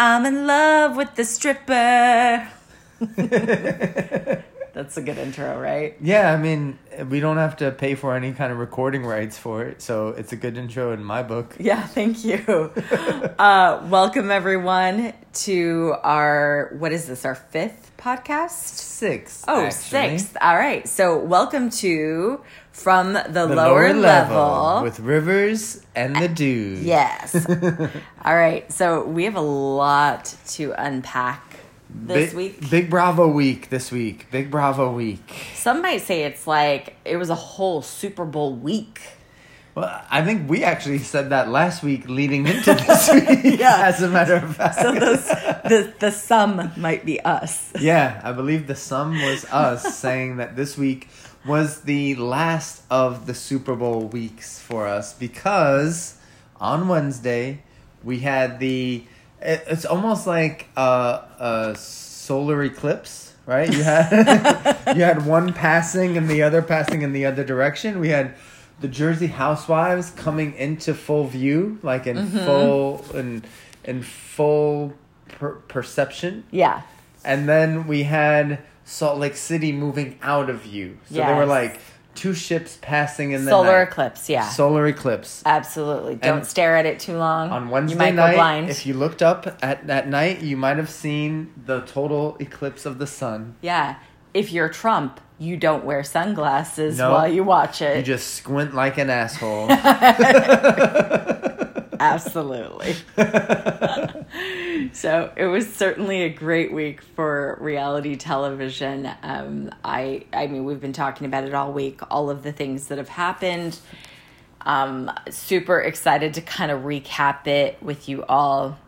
I'm in love with the stripper. That's a good intro, right? Yeah, I mean, we don't have to pay for any kind of recording rights for it, so it's a good intro in my book. Yeah, thank you. uh, welcome everyone to our what is this? Our fifth podcast? Six. Oh, sixth. All right. So welcome to from the, lower, level. with Rivers and the dude. yes. All right. So we have a lot to unpack this Big, week. Big Bravo week this week. Big Bravo week. Some might say it's like it was a whole Super Bowl week. Well, I think we actually said that last week leading into this week, Yeah. as a matter of fact. So those the the sum might be us. Yeah, I believe the sum was us saying that this week was the last of the Super Bowl weeks for us because on Wednesday we had the. It- It's almost like a, a solar eclipse, right? You had you had one passing and the other passing in the other direction. We had the Jersey Housewives coming into full view, like in mm-hmm. full in in full per- perception. Yeah. And then we had Salt Lake City moving out of view. So they were like two ships passing in the Solar night. eclipse, yeah. Solar eclipse. Absolutely. Don't And stare at it too long. On Wednesday you might night, go blind. if you looked up at that night, you might have seen the total eclipse of the sun. yeah. If you're Trump, you don't wear sunglasses No. while you watch it. You just squint like an asshole. Absolutely. so it was certainly a great week for reality television. Um, I, I mean, we've been talking about it all week. All of the things that have happened. Um, super excited to kind of recap it with you all.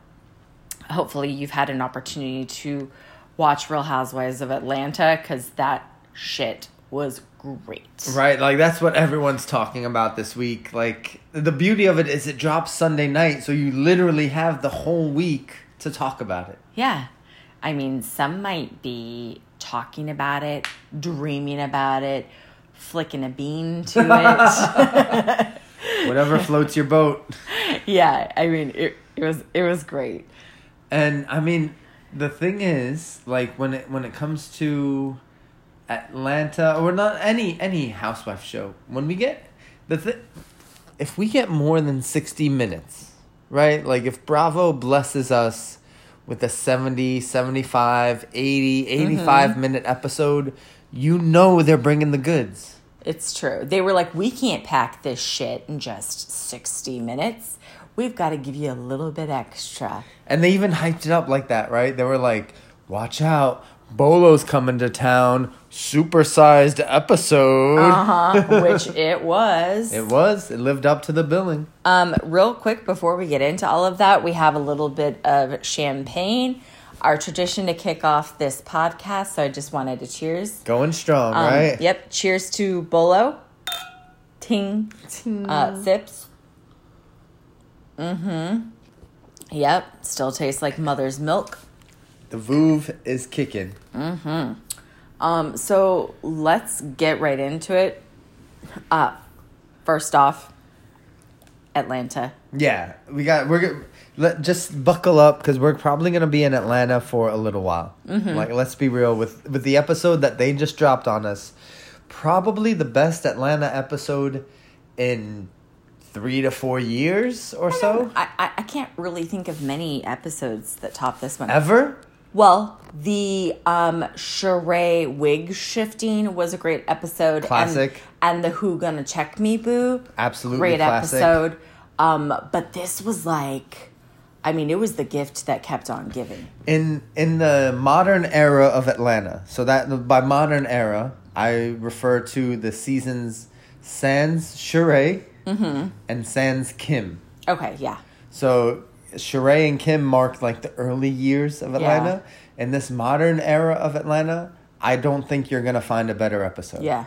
Hopefully, you've had an opportunity to watch Real Housewives of Atlanta because that shit was great. right? Like that's what everyone's talking about this week. Like the beauty of it is it drops Sunday night, so you literally have the whole week to talk about it. Yeah. I mean, some might be talking about it, dreaming about it, flicking a bean to it. Whatever floats your boat. yeah, I mean, it, it was it was great. And I mean, the thing is, like when it when it comes to Atlanta or not any any housewife show, when we get the th- if we get more than 60 minutes, right? Like if Bravo blesses us with a 70, 75, 80, 85 mm-hmm. minute episode, you know they're bringing the goods. It's true. They were like, we can't pack this shit in just 60 minutes. We've got to give you a little bit extra. And they even hyped it up like that, right? They were like, watch out. Bolo's coming to town. Supersized episode. Uh huh. Which it was. It was. It lived up to the billing. Um, real quick before we get into all of that, we have a little bit of champagne, our tradition to kick off this podcast. So I just wanted to cheers. Going strong, Um, right? Yep. Cheers to Bolo. Ting. Uh, sips. Mm-hmm. Yep. Still tastes like mother's milk. The Veuve is kicking. Mm-hmm. Um, so let's get right into it. Uh, first off, Atlanta. Yeah, we got. We're go- let just buckle up because we're probably gonna be in Atlanta for a little while. Mm-hmm. Like, let's be real with with the episode that they just dropped on us. Probably the best Atlanta episode in three to four years or so. I, I, I can't really think of many episodes that top this one. Ever? Well, the um Sheree wig shifting was a great episode. and- Classic. And, the Who Gonna Check Me Boo. Absolutely Great classic. episode. Um, but this was like I mean, it was the gift that kept on giving. in in the modern era of Atlanta. So that by modern era, I refer to the seasons Sans Sheree Mm-hmm. and Sans Kim. Okay, yeah. So Sheree and Kim marked like the early years of Atlanta. In this modern era of Atlanta, I don't think you're gonna find a better episode. Yeah.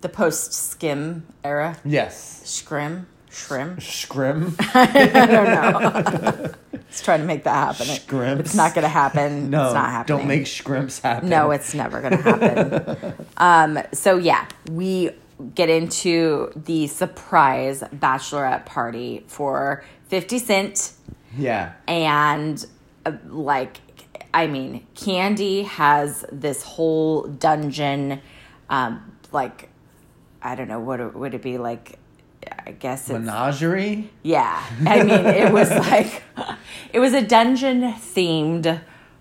The post skim era. Yes. Scrim. Shrim. Scrim. I don't know. Let's try to make that happen. Scrimps. It's not gonna happen. No, it's not happening. don't make scrimps happen. No, it's never going to happen. um, so yeah, we get into the surprise bachelorette party for 50 Cent yeah. and uh, like, I mean, Kandi has this whole dungeon, um, like, I don't know what would it be like. I guess it's Menagerie. yeah. I mean, it was like it was a dungeon themed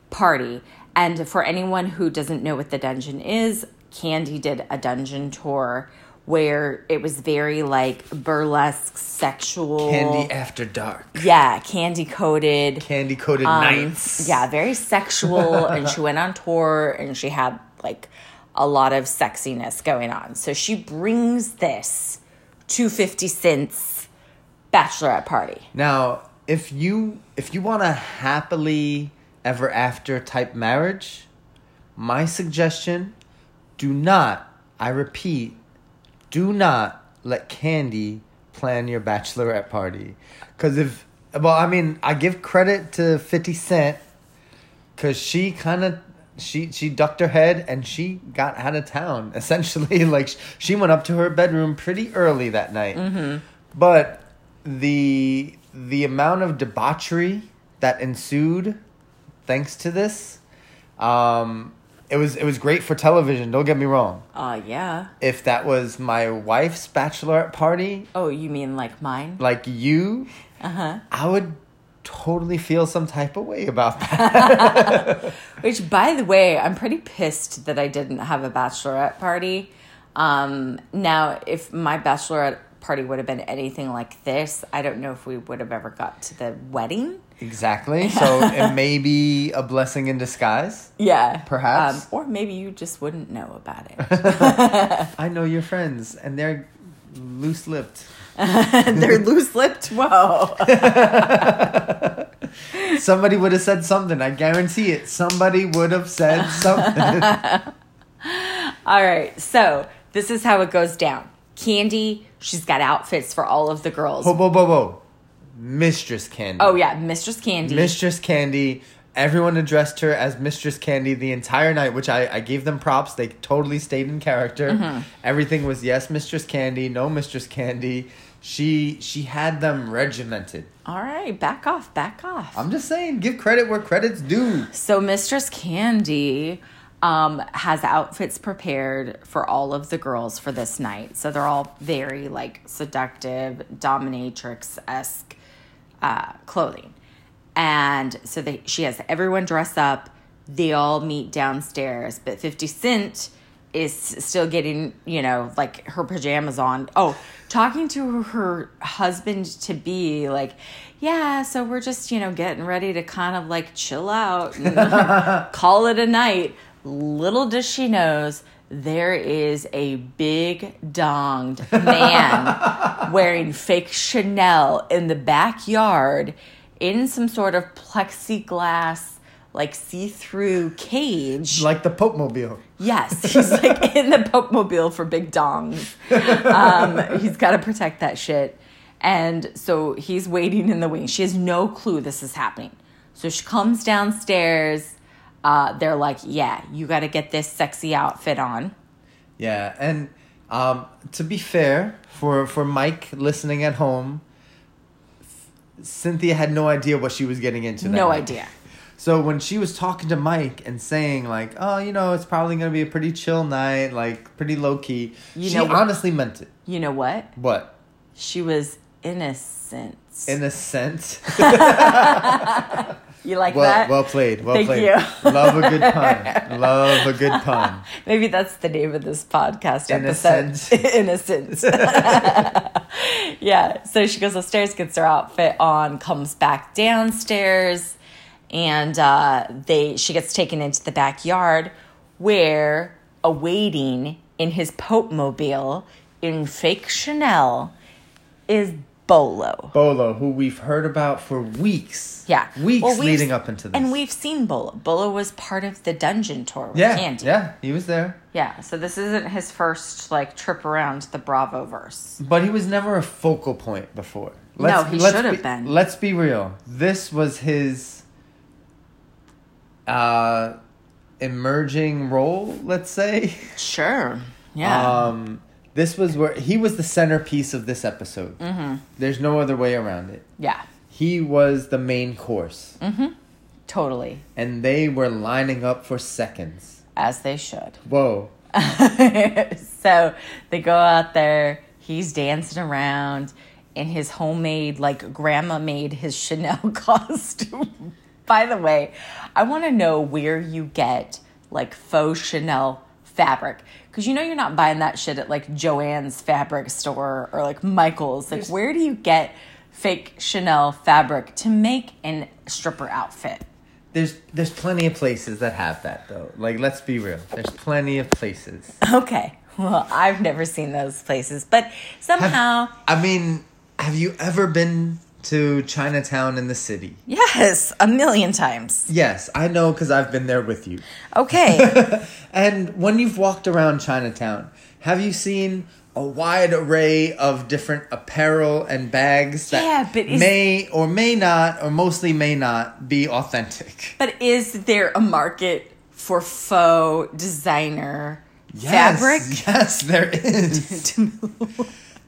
party. And for anyone who doesn't know what the dungeon is, Kandi did a dungeon tour where it was very like burlesque, sexual. Candy After Dark. Yeah, candy coated. Candy coated Um, nights. Yeah, very sexual. and she went on tour and she had like a lot of sexiness going on. So she brings this to 50 Cent's bachelorette party. Now, if you if you want a happily ever after type marriage, my suggestion, do not, I repeat, do not let Kandi plan your bachelorette party. Cuz if well, I mean, I give credit to 50 Cent cuz she kind of she she ducked her head and she got out of town essentially. Like she went up to her bedroom pretty early that night. But the the amount of debauchery that ensued thanks to this um it was it was great for television don't get me wrong Uh, yeah. if that was my wife's bachelorette party Oh, you mean like mine? like you Uh huh. i would totally feel some type of way about that Which, by the way, I'm pretty pissed that I didn't have a bachelorette party. Um, now, if my bachelorette party would have been anything like this, I don't know if we would have ever got to the wedding. Exactly so it may be a blessing in disguise Yeah. Perhaps. Um, or maybe you just wouldn't know about it. i know your friends and they're loose-lipped They're loose lipped. Whoa. Somebody would have said something. I guarantee it. Somebody would have said something. All right. So, this is how it goes down. Kandi, she's got outfits for all of the girls. Whoa, whoa, whoa, whoa. Mistress Kandi. Oh, yeah. Mistress Kandi. Mistress Kandi. Everyone addressed her as Mistress Kandi the entire night, which I, I gave them props. They totally stayed in character. Mm-hmm. Everything was yes, Mistress Kandi, no Mistress Kandi. She she had them regimented. all right. Back off. Back off. I'm just saying, give credit where credit's due. So Mistress Kandi um, has outfits prepared for all of the girls for this night. So they're all very like seductive, dominatrix esque uh, clothing, and so they she has everyone dress up. They all meet downstairs, but Fifty Cent is still getting you know like her pajamas on. Oh, talking to her husband to be like, yeah, so we're just you know getting ready to kind of like chill out and call it a night. Little does she knows there is a big donged man wearing fake Chanel in the backyard in some sort of plexiglass like see-through cage. Like the Pope Mobile. Yes, he's like in the Pope Mobile for big dongs. Um, he's got to protect that shit. And so he's waiting in the wing. She has no clue this is happening. So she comes downstairs. Uh, they're like, yeah, you got to get this sexy outfit on. Yeah, and um, to be fair, for for Mike listening at home, Cynthia had no idea what she was getting into. No night. idea. So when she was talking to Mike and saying like, "Oh, you know, it's probably gonna be a pretty chill night, like pretty low key," You she honestly meant it. You know what? What? She was innocent. In a sense. You like well, that? well played. Well Thank played. you. Love a good pun. Love a good pun. Maybe that's the name of this podcast Innocent. episode. Innocent. yeah. So she goes upstairs, gets her outfit on, comes back downstairs, and uh, they she gets taken into the backyard where awaiting in his Pope mobile in fake Chanel is Bolo. Bolo, who we've heard about for weeks. Yeah. Weeks Well, leading up into this. And we've seen Bolo. Bolo was part of the dungeon tour with yeah, Kandi. yeah, he was there. Yeah, so this isn't his first like trip around the Bravo verse. But he was never a focal point before. No, he let's should have be- been. Let's be real. This was his uh emerging role, let's say. Sure. Yeah. Um this was where he was the centerpiece of this episode. Mm-hmm. There's no other way around it. yeah. He was the main course. Mm-hmm. Totally. and they were lining up for seconds. As they should. Whoa. so they go out there, he's dancing around in his homemade, like grandma made his Chanel costume. By the way, I want to know where you get like faux Chanel fabric. Because you know you're not buying that shit at like Jo-Ann's fabric store or like Michael's. Like, where do you get fake Chanel fabric to make an stripper outfit? There's there's plenty of places that have that though. Like let's be real. There's plenty of places. Okay. Well, I've never seen those places, but somehow, I mean, have you ever been to Chinatown in the city? yes, a million times. Yes, I know because I've been there with you. Okay. And when you've walked around Chinatown, have you seen a wide array of different apparel and bags that Yeah, is- may or may not, or mostly may not, be authentic? but is there a market for faux designer Yes, fabric? Yes, there is.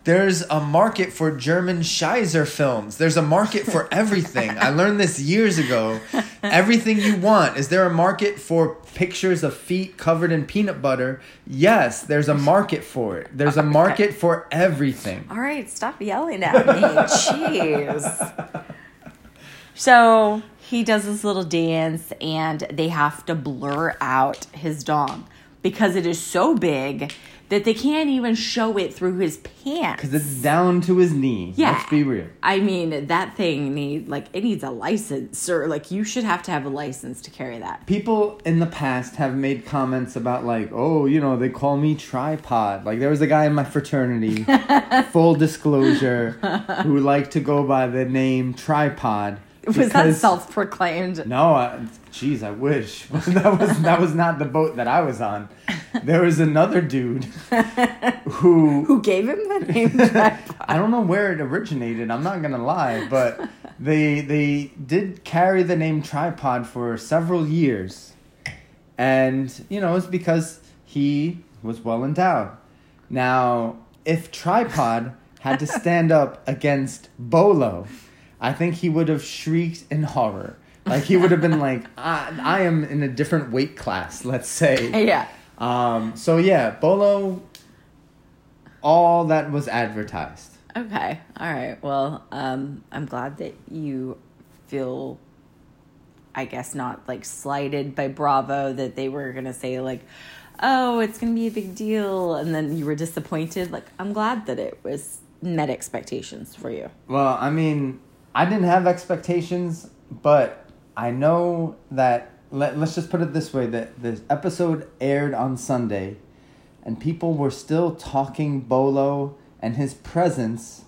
There's a market for German Scheiser films. There's a market for everything. I learned this years ago. Everything you want. Is there a market for pictures of feet covered in peanut butter? Yes, there's a market for it. There's a market for everything. All right, stop yelling at me. Jeez. So he does this little dance, and they have to blur out his dong because it is so big that they can't even show it through his pants. Because it's down to his knee. Yeah. Let's be real. I mean, that thing need like it needs a license, or like you should have to have a license to carry that. People in the past have made comments about like, oh, you know, they call me tripod. Like there was a guy in my fraternity, full disclosure, who liked to go by the name tripod. Was that self-proclaimed? No, jeez, I wish that was that was not the boat that I was on. There was another dude who Who gave him the name? I don't know where it originated. I'm not gonna lie, but they they did carry the name tripod for several years, and you know it's because he was well endowed. Now, if tripod had to stand up against Bolo, I think he would have shrieked in horror. Like he would have been like, I, "I am in a different weight class." Let's say. yeah. Um, so yeah, Bolo. All that was advertised. Okay. All right. Well, um, I'm glad that you feel, I guess, not like slighted by Bravo that they were going to say, like, oh, it's going to be a big deal. And then you were disappointed. Like, I'm glad that it was met expectations for you. Well, I mean, I didn't have expectations, but I know that. Let, let's just put it this way: that the episode aired on Sunday, and people were still talking Bolo and his presence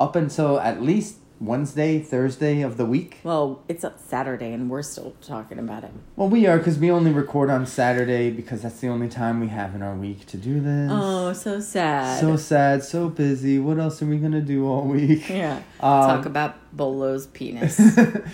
up until at least Wednesday, Thursday of the week. Well, it's a Saturday and we're still talking about it. Well, we are because we only record on Saturday because that's the only time we have in our week to do this. Oh, so sad. so sad, so busy. What else are we gonna do all week? yeah. Um, Talk about Bolo's penis.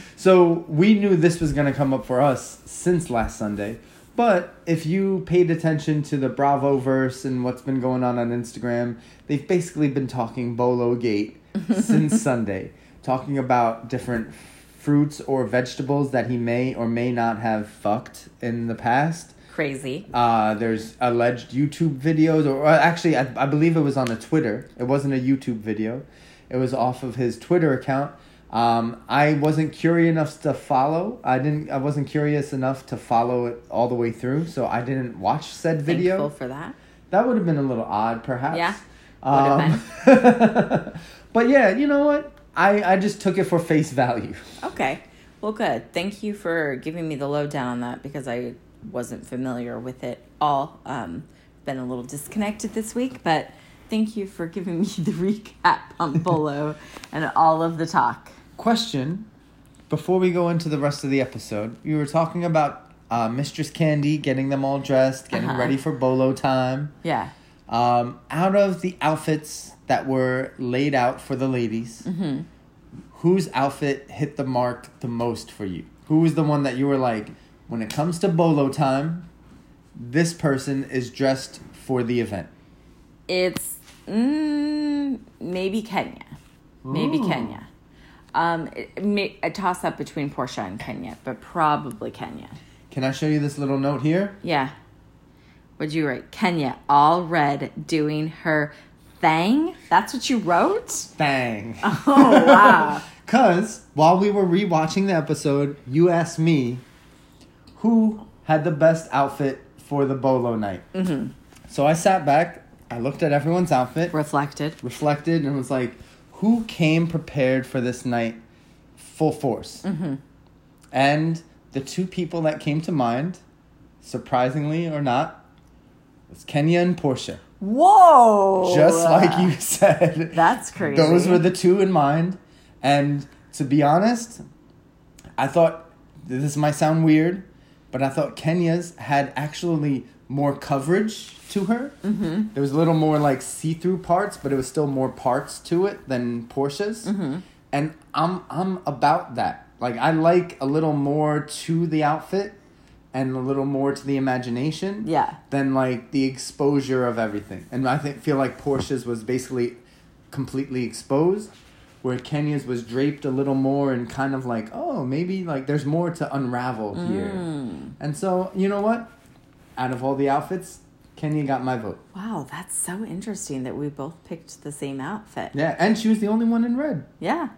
so we knew this was going to come up for us since last Sunday. But if you paid attention to the Bravo verse and what's been going on on Instagram, they've basically been talking Bolo Gate since Sunday, talking about different fruits or vegetables that he may or may not have fucked in the past. Crazy. Uh, there's alleged YouTube videos, or, or actually, I, I believe it was on a Twitter. It wasn't a YouTube video. It was off of his Twitter account. Um, I wasn't curious enough to follow. I didn't. I wasn't curious enough to follow it all the way through, so I didn't watch said video. Thankful for that. That would have been a little odd, perhaps. Yeah, Um, but yeah, you know what? I I just took it for face value. Okay. Well, good. Thank you for giving me the lowdown on that because I wasn't familiar with it all. Um, been a little disconnected this week, but thank you for giving me the recap on Bolo and all of the talk. Question: Before we go into the rest of the episode, you were talking about uh, Mistress Kandi getting them all dressed, getting Uh-huh. ready for bolo time. Yeah. Um, out of the outfits that were laid out for the ladies, Mm-hmm. whose outfit hit the mark the most for you? Who was the one that you were like, when it comes to bolo time, this person is dressed for the event? It's mm, maybe Kenya. Maybe Ooh. Kenya. Um, it, may, a toss up between Porsha and Kenya, but probably Kenya. Can I show you this little note here? Yeah. What'd you write? Kenya, all red, doing her thing. That's what you wrote. Bang. Oh wow. Cause while we were rewatching the episode, you asked me who had the best outfit for the bolo night. Mm-hmm. So I sat back, I looked at everyone's outfit, Reflected. reflected, and was like, who came prepared for this night full force? Mm-hmm. And the two people that came to mind, surprisingly or not, was Kenya and Porsha. Whoa. Just like you said. That's crazy. Those were the two in mind. And to be honest, I thought this might sound weird, but I thought Kenya's had actually more coverage to her. Mm-hmm. There was a little more like see through parts, but it was still more parts to it than Porsha's. Mm-hmm. And I'm I'm about that. Like I like a little more to the outfit and a little more to the imagination Yeah. than like the exposure of everything. And I think feel like Porsha's was basically completely exposed, where Kenya's was draped a little more and kind of like, oh, maybe like there's more to unravel here. And so, you know what? Out of all the outfits, Kenya got my vote. Wow, that's so interesting that we both picked the same outfit. Yeah, and she was the only one in red. Yeah.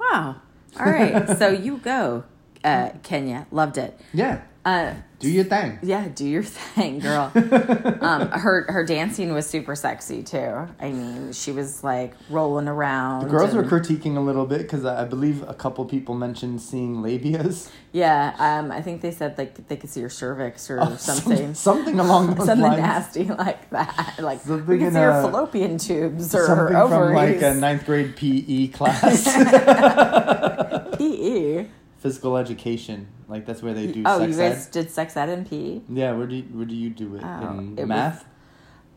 Wow. All right. so you go, uh, Kenya. Loved it. Yeah, Uh, do your thing. yeah, do your thing, girl. um, her her dancing was super sexy too. I mean, she was like rolling around. The girls were critiquing a little bit because I believe a couple people mentioned seeing labias. Yeah, um, I think they said like they could see your cervix or Oh, something. something along Something lines. nasty like that. Like Something we in see a- fallopian tubes or Something her from like a ninth grade PE class. PE. Physical education, like that's where they do Oh, sex you guys ed. did sex ed in PE? Yeah, where do you, where do you do it Oh, in it was- math?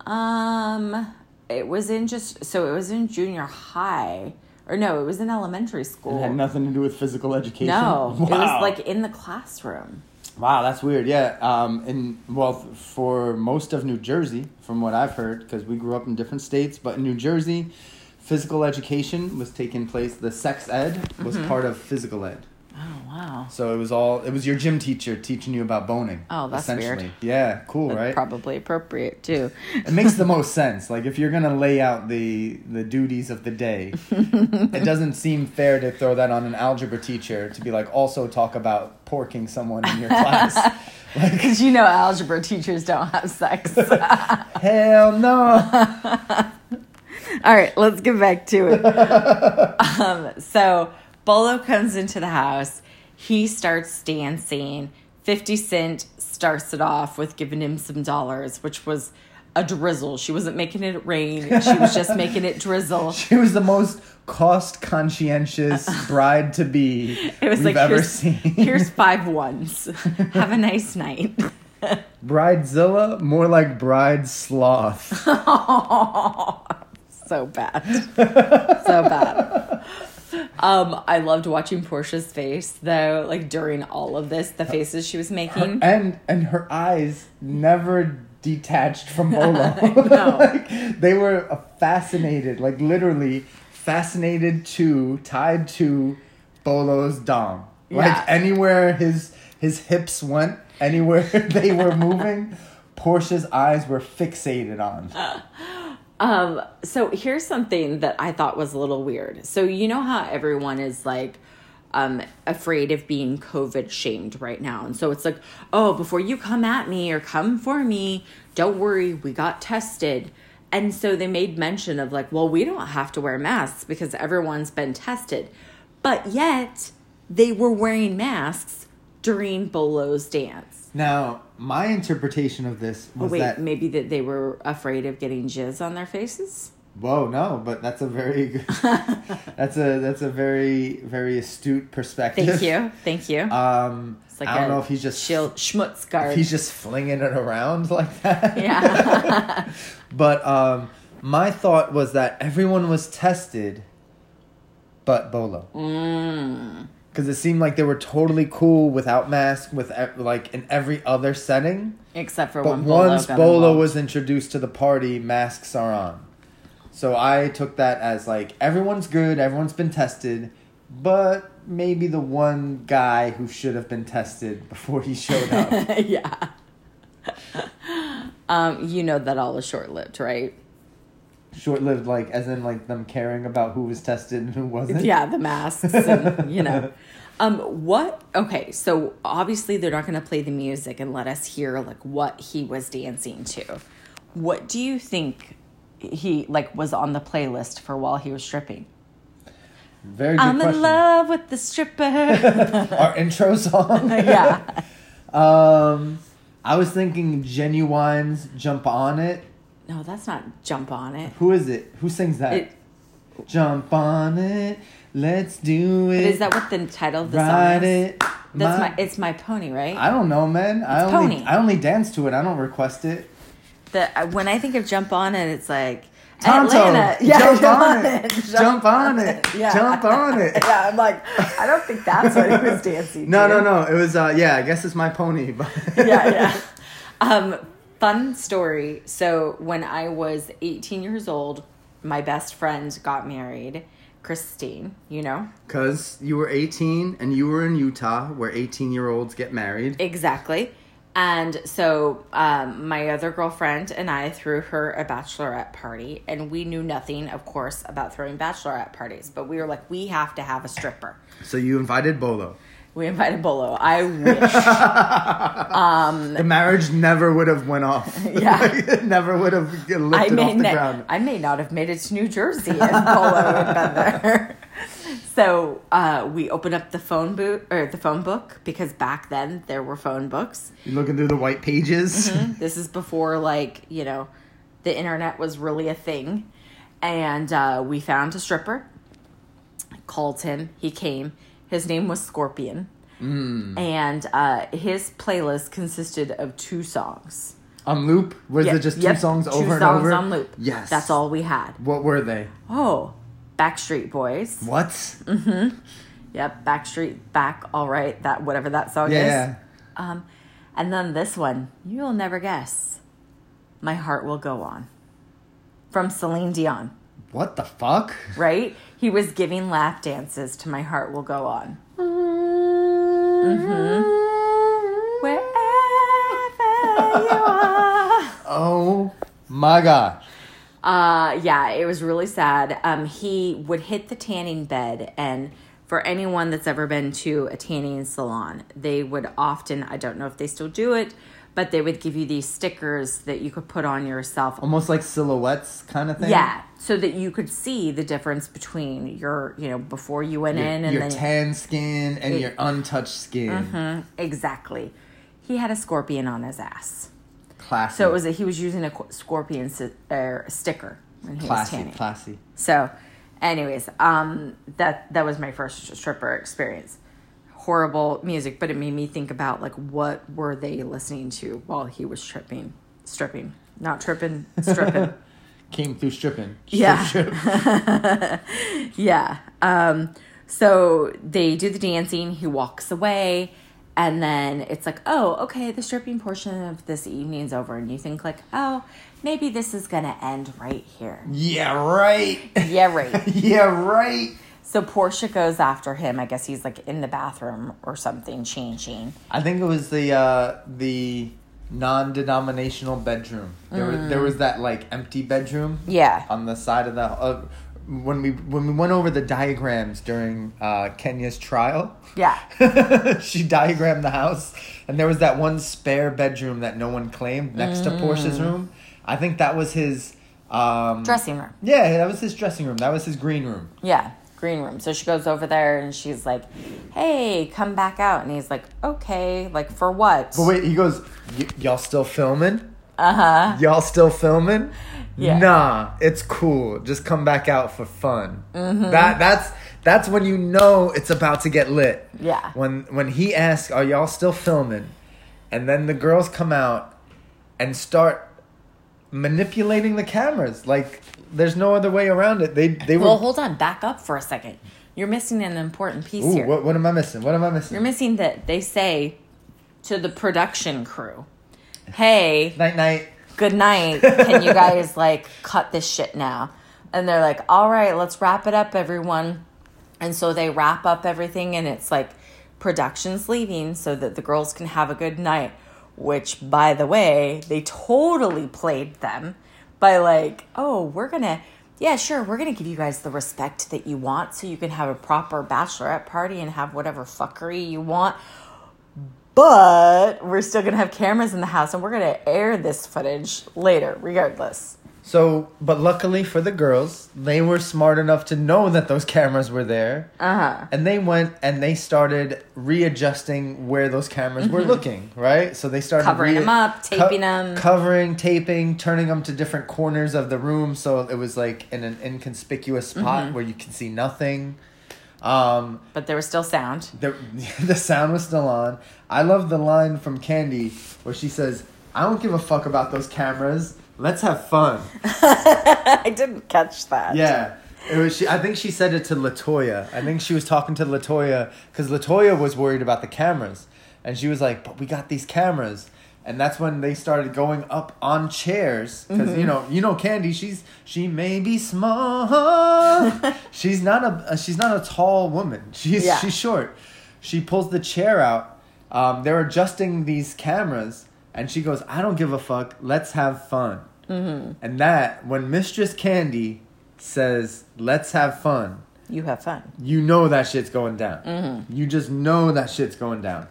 Um, it was in just so it was in junior high, or no, it was in elementary school. It had nothing to do with physical education. no, wow. it was like in the classroom. wow, that's weird. Yeah, um, and well, for most of New Jersey, from what I've heard, because we grew up in different states, but in New Jersey, physical education was taking place. The sex ed was Mm-hmm. part of physical ed. Oh wow, So it was all. It was your gym teacher teaching you about boning. Oh, that's weird. Yeah, cool, right? probably appropriate too. it makes the most sense. Like if you're gonna lay out the the duties of the day, it doesn't seem fair to throw that on an algebra teacher to be like also talk about porking someone in your class. Like Because you know algebra teachers don't have sex. hell no. All right, let's get back to it. um, so Bolo comes into the house. He starts dancing. 50 Cent starts it off with giving him some dollars, which was a drizzle. She wasn't making it rain, she was just making it drizzle. She was the most cost conscientious bride to be It was we've like, ever here's, seen. here's five ones. Have a nice night. Bridezilla, more like bride sloth. so bad. so bad. Um, I loved watching Porsha's face though, like during all of this, the faces she was making. and and her eyes never detached from Bolo. know. like, they were fascinated, like literally fascinated to, tied to Bolo's dong. Like Yeah. anywhere his his hips went, anywhere they were moving, Porsha's eyes were fixated on. Um, so here's something that I thought was a little weird. So you know how everyone is like um afraid of being COVID shamed right now. And so it's like, oh, before you come at me or come for me, don't worry, we got tested. And so they made mention of like, well, we don't have to wear masks because everyone's been tested. But yet they were wearing masks during Bolo's dance. Now, my interpretation of this Oh, was wait, that maybe that they were afraid of getting jizz on their faces? Whoa, no, but that's a very good, that's a that's a very very astute perspective. Thank you. Thank you. Um, It's like I don't know if he's just shield schmutz guard. if he's just flinging it around like that. yeah. But um, my thought was that everyone was tested, but Bolo. mm. Because it seemed like they were totally cool without mask, with like in every other setting. Except for But when Bolo once Bolo was introduced to the party, masks are on. So I took that as like everyone's good, everyone's been tested, but maybe the one guy who should have been tested before he showed up. yeah. Um, you know that all is short lived, right? Short lived, like, as in, like, them caring about who was tested and who wasn't. Yeah, the masks, and, you know. Um, what? Okay, so obviously they're not going to play the music and let us hear like what he was dancing to. What do you think he like was on the playlist for while he was stripping? Very good I'm question. in love with the stripper. Our intro song. yeah. Um, I was thinking Ginuwine's "Jump on It." No, that's not jump on it. Who is it? Who sings that? It Jump on it, let's do it. is that what the title of the Ride song is? it. That's my, it's my pony, right? I don't know, man. I only Pony. I only dance to it. I don't request it. the uh, when I think of jump on it, it's like Tonto, Atlanta. Yeah, jump on it. Jump Jump on it. Yeah. Jump on it. yeah, I'm like, I don't think that's what he was dancing. No, to. no, no. It was uh yeah, I guess it's my pony, but yeah, yeah. Um, fun story. So when I was 18 years old, my best friend got married, Christine. You know Cuz you were 18 and you were in Utah where 18-year-olds get married. exactly. And so um, my other girlfriend and I threw her a bachelorette party, and we knew nothing, of course, about throwing bachelorette parties. But we were like, we have to have a stripper. So you invited Bolo. We invited Bolo. I wish. The marriage never would have went off. Yeah. it never would have I lifted may, off the ne- ground. I may not have made it to New Jersey if Bolo had been there. So uh, we opened up the phone boot or the phone book because back then there were phone books. You're looking through the white pages. This is before like you know the internet was really a thing, and uh, we found a stripper. Called him. He came. His name was Scorpion, and uh, his playlist consisted of two songs. On loop? Was Yep, it just two yep, songs two over and songs over? on loop. Yes. That's all we had. What were they? Oh, Backstreet Boys. What? Yep, Backstreet Back. All right, that whatever that song Yeah. is. Um, and then this one, you'll never guess. My heart will go on. From Celine Dion, What the fuck? right? He was giving lap dances to My Heart Will Go On. Wherever you are. Oh my god. Uh, yeah, it was really sad. Um, he would hit the tanning bed, and for anyone that's ever been to a tanning salon, they would often, I don't know if they still do it, but they would give you these stickers that you could put on yourself. Almost like silhouettes kind of thing. Yeah, so that you could see the difference between your, you know, before you went Your, in and your then tan skin and It- your untouched skin. Mhm, exactly. He had a scorpion on his ass. Classy. So it was a, he was using a scorpion si- er, sticker when he was tanning. classy. So, anyways, um, that that was my first stripper experience. Horrible music, but it made me think about like what were they listening to while he was tripping, stripping, not tripping, stripping. Came through stripping. Yeah. Strip, yeah. Um, so they do the dancing. He walks away, and then it's like, oh, okay, the stripping portion of this evening's over, and you think like, oh, maybe this is gonna end right here. yeah, right. Yeah, right. yeah, right. So Porsha goes after him. I guess he's like in the bathroom or something, changing. I think it was the uh, the non-denominational bedroom. There was there was that like empty bedroom Yeah. on the side of the uh, when we when we went over the diagrams during uh, Kenya's trial. Yeah. she diagrammed the house, and there was that one spare bedroom that no one claimed next to Porsha's room. I think that was his um, Dressing room. Yeah, that was his dressing room. That was his green room. Yeah. Green room. So she goes over there and she's like, hey, come back out. And he's like, okay. Like, for what? But wait, he goes, "Y- "Y'all still filming? Uh huh. Y'all still filming? Yeah. Nah, it's cool. Just come back out for fun. Mm-hmm. That that's that's when you know it's about to get lit. Yeah. When when he asks, "Are y'all still filming?" and then the girls come out and start manipulating the cameras. Like there's no other way around it. They they were. Well, hold on. Back up for a second. You're missing an important piece Ooh, here. what what am I missing? What am I missing? You're missing that they say to the production crew, hey, night night. good night. Can you guys like cut this shit now? And they're like, all right, let's wrap it up, everyone. And so they wrap up everything and it's like production's leaving so that the girls can have a good night, which by the way, they totally played them by like, "Oh, we're going to yeah, sure, we're going to give you guys the respect that you want so you can have a proper bachelorette party and have whatever fuckery you want." But we're still going to have cameras in the house and we're going to air this footage later regardless. So, but luckily for the girls, they were smart enough to know that those cameras were there. Uh-huh. And they went and they started readjusting where those cameras were looking, right? So they started Mm-hmm. Covering 'em up, taping 'em. covering, taping, turning them to different corners of the room, so it was like in an inconspicuous spot Mm-hmm. where you could see nothing. Um, But there was still sound. the the sound was still on. I love the line from Kandi where she says, "I don't give a fuck about those cameras. Let's have fun." I didn't catch that. Yeah. It was she, I think she said it to Latoya. I think she was talking to Latoya because Latoya was worried about the cameras, and she was like, "But we got these cameras," and that's when they started going up on chairs because Mm-hmm. you know you know Kandi. She's she may be small. she's not a uh, she's not a tall woman. She's Yeah. she's short. She pulls the chair out. Um, they're adjusting these cameras, and she goes, "I don't give a fuck. Let's have fun." Mm-hmm. And that when Mistress Kandi says, "Let's have fun," You have fun. you know that shit's going down. Mm-hmm. You just know that shit's going down.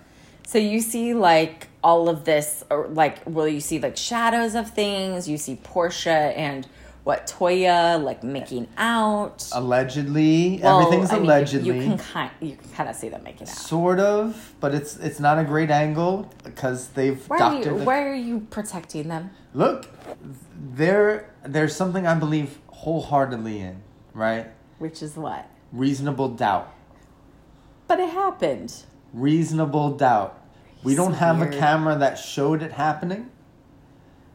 So you see like all of this, or like, well, you see like shadows of things. You see Porsha and what Toya like making out. Allegedly, Well, everything's I mean, you- allegedly. You, can kind, you can kind of see them making out. Sort of, but it's it's not a great angle because they've Why are doctored. you? the- Why are you protecting them? Look, there there's something I believe wholeheartedly in, right? Which is what? Reasonable doubt. But it happened. reasonable doubt. We don't have weird. a camera that showed it happening.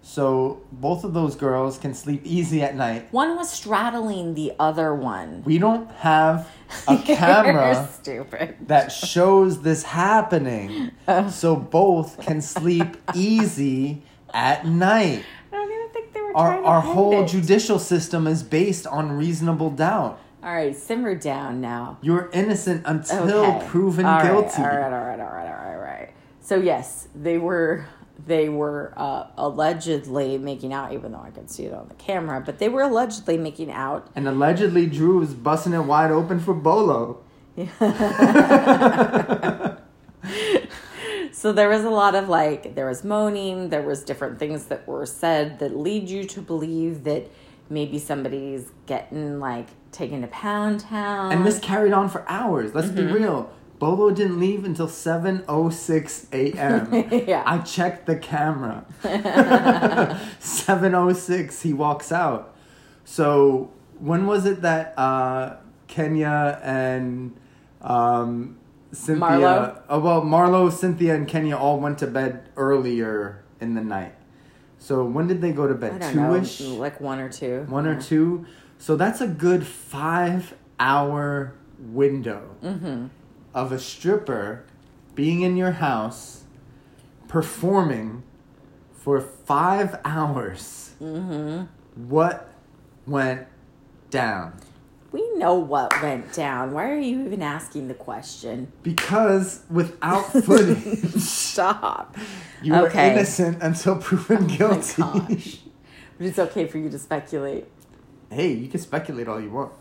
So both of those girls can sleep easy at night. One was straddling the other one. We don't have a camera stupid. that shows this happening. So both can sleep easy at night. I don't even think they were Our trying to our whole it. judicial system is based on reasonable doubt. All right, simmer down now. You're innocent until Okay. proven All right, guilty. All right, all right, all right, all right, all right. So yes, they were they were uh, allegedly making out, even though I could see it on the camera. But they were allegedly making out. And allegedly, Drew was busting it wide open for Bolo. So there was a lot of like there was moaning. There was different things that were said that lead you to believe that maybe somebody's getting like taken to Pound Town. And this carried on for hours. Let's Mm-hmm. be real. Bolo didn't leave until 7.06 a.m. Yeah. I checked the camera. 7.06, he walks out. So when was it that uh, Kenya and um, Cynthia... Marlo? Oh, well, Marlo, Cynthia, and Kenya all went to bed earlier in the night. So when did they go to bed? Two-ish? like one or two. one or two. So that's a good five hour window Mm-hmm. Of a stripper being in your house performing for five hours. Mm-hmm. What went down? We know what went down. Why are you even asking the question? Because without footage, Stop. you were Okay. innocent until proven guilty. Oh my gosh. But it's okay for you to speculate. hey, you can speculate all you want.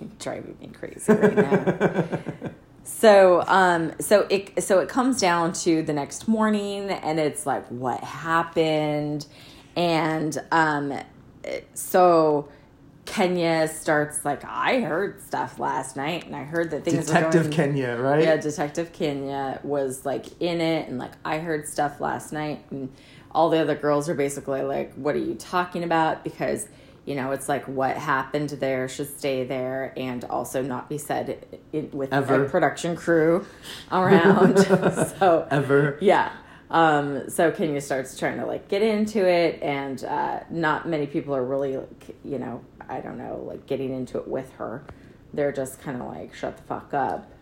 You're driving me crazy right now. so, um, so it so it comes down to the next morning, and it's like what happened, and um, so Kenya starts like I heard stuff last night, and I heard that things Detective were going, Kenya, right? Yeah, Detective Kenya was like in it, and like I heard stuff last night, and all the other girls are basically like, "What are you talking about?" Because you know, it's like what happened there should stay there, and also not be said in, with Ever. a production crew around. so Ever. yeah. Um, so Kenya starts trying to like get into it, and uh, not many people are really, you know, I don't know, like getting into it with her. They're just kind of like, shut the fuck up.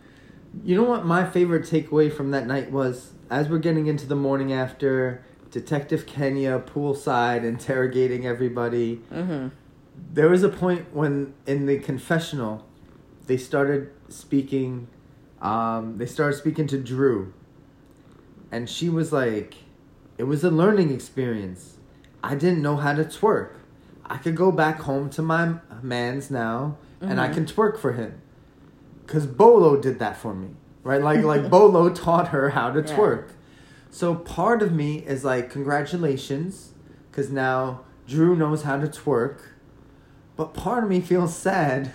You know what my favorite takeaway from that night was? As we're getting into the morning after, Detective Kenya poolside interrogating everybody. Mm-hmm. There was a point when in the confessional, they started speaking. Um, they started speaking to Drew, and she was like, "It was a learning experience. I didn't know how to twerk. I could go back home to my man's now, and I Mhm. can twerk for him, cause Bolo did that for me, right? Like like Bolo taught her how to Yeah. twerk. So part of me is like, congratulations, cause now Drew knows how to twerk. But part of me feels sad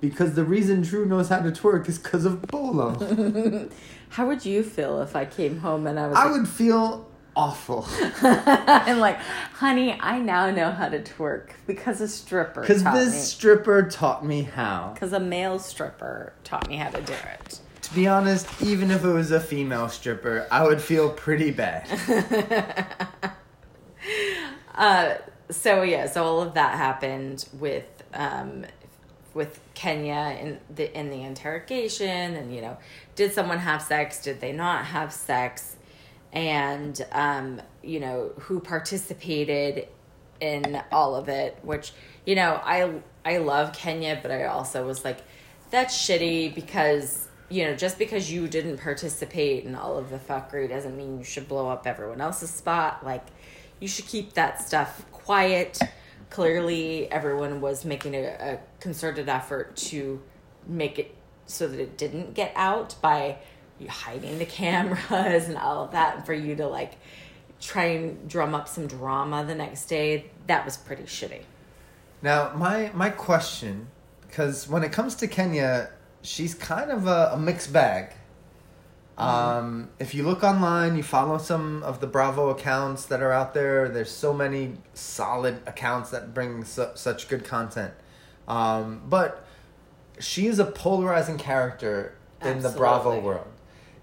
because the reason Drew knows how to twerk is because of Bolo. How would you feel if I came home and I was I like, would feel awful I'm like, honey, I now know how to twerk because a stripper because this me. stripper taught me how. Because a male stripper taught me how to do it. To be honest, even if it was a female stripper, I would feel pretty bad. Uh, so yeah, so all of that happened with um, with Kenya in the in the interrogation, and you know, did someone have sex? Did they not have sex? And um, you know, who participated in all of it? Which you know, I I love Kenya, but I also was like, that's shitty because you know, just because you didn't participate in all of the fuckery doesn't mean you should blow up everyone else's spot. Like, you should keep that stuff quiet. Clearly, everyone was making a, a concerted effort to make it so that it didn't get out by hiding the cameras and all of that. And for you to like try and drum up some drama the next day, that was pretty shitty. Now, my my question, because when it comes to Kenya, she's kind of a, a mixed bag. Um, if you look online, you follow some of the Bravo accounts that are out there. There's so many solid accounts that bring su- such good content. Um, but she is a polarizing character in the Bravo world,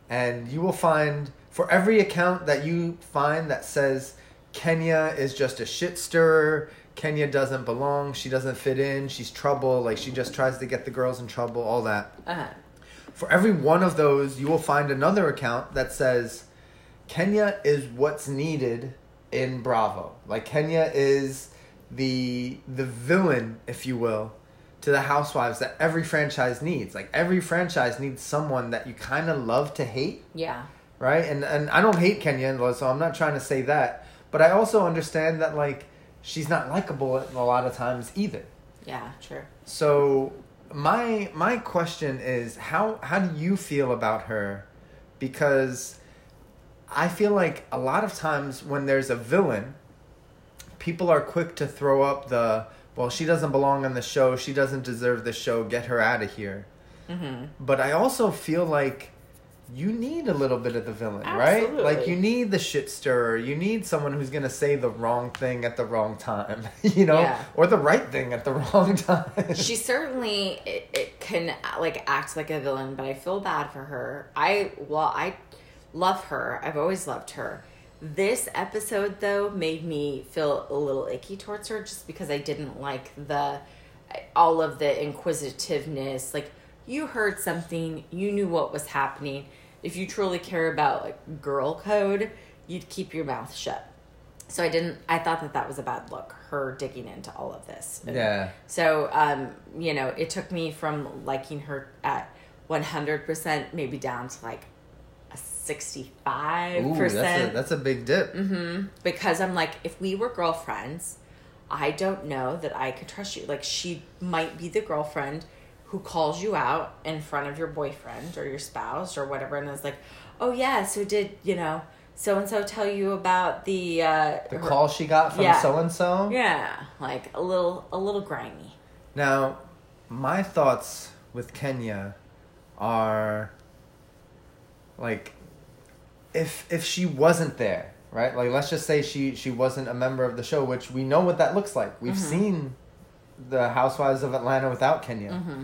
and you will find for every account that you find that says Kenya is just a shit stirrer. Kenya doesn't belong. She doesn't fit in. She's trouble. Like she just tries to get the girls in trouble. All that Uh-huh. for every one of those, you will find another account that says Kenya is what's needed in Bravo. Like Kenya is the the villain, if you will, to the housewives that every franchise needs. Like every franchise needs someone that you kind of love to hate, Yeah. right? And and I don't hate Kenya, so I'm not trying to say that, but I also understand that like she's not likable a lot of times either. Yeah, true. So my my question is how how do you feel about her? Because I feel like a lot of times when there's a villain, people are quick to throw up the well, she doesn't belong on the show, she doesn't deserve the show, get her out of here. Mm-hmm. But I also feel like you need a little bit of the villain, right? Like you need the shit stirrer. You need someone who's gonna say the wrong thing at the wrong time, you know, Yeah. or the right thing at the wrong time. she certainly it, it can like act like a villain but i feel bad for her i well i love her i've always loved her this episode though made me feel a little icky towards her just because i didn't like the all of the inquisitiveness like you heard something you knew what was happening if you truly care about like girl code you'd keep your mouth shut so i didn't i thought that that was a bad look her digging into all of this yeah. so, um, you know, it took me from liking her at 100% maybe down to like a 65%. Ooh, that's a, big dip. Mm-hmm. Because I'm like, if we were girlfriends, I don't know that I could trust you. Like, she might be the girlfriend who calls you out in front of your boyfriend or your spouse or whatever and is like, oh, yeah, so did, you know, so and so tell you about the, uh, The her- call she got from so and so. Yeah, like a little, a little grimy. Now, my thoughts with Kenya are like if if she wasn't there, right? Like let's just say she she wasn't a member of the show, which we know what that looks like. We've Mhm. seen the Housewives of Atlanta without Kenya. Mm-hmm.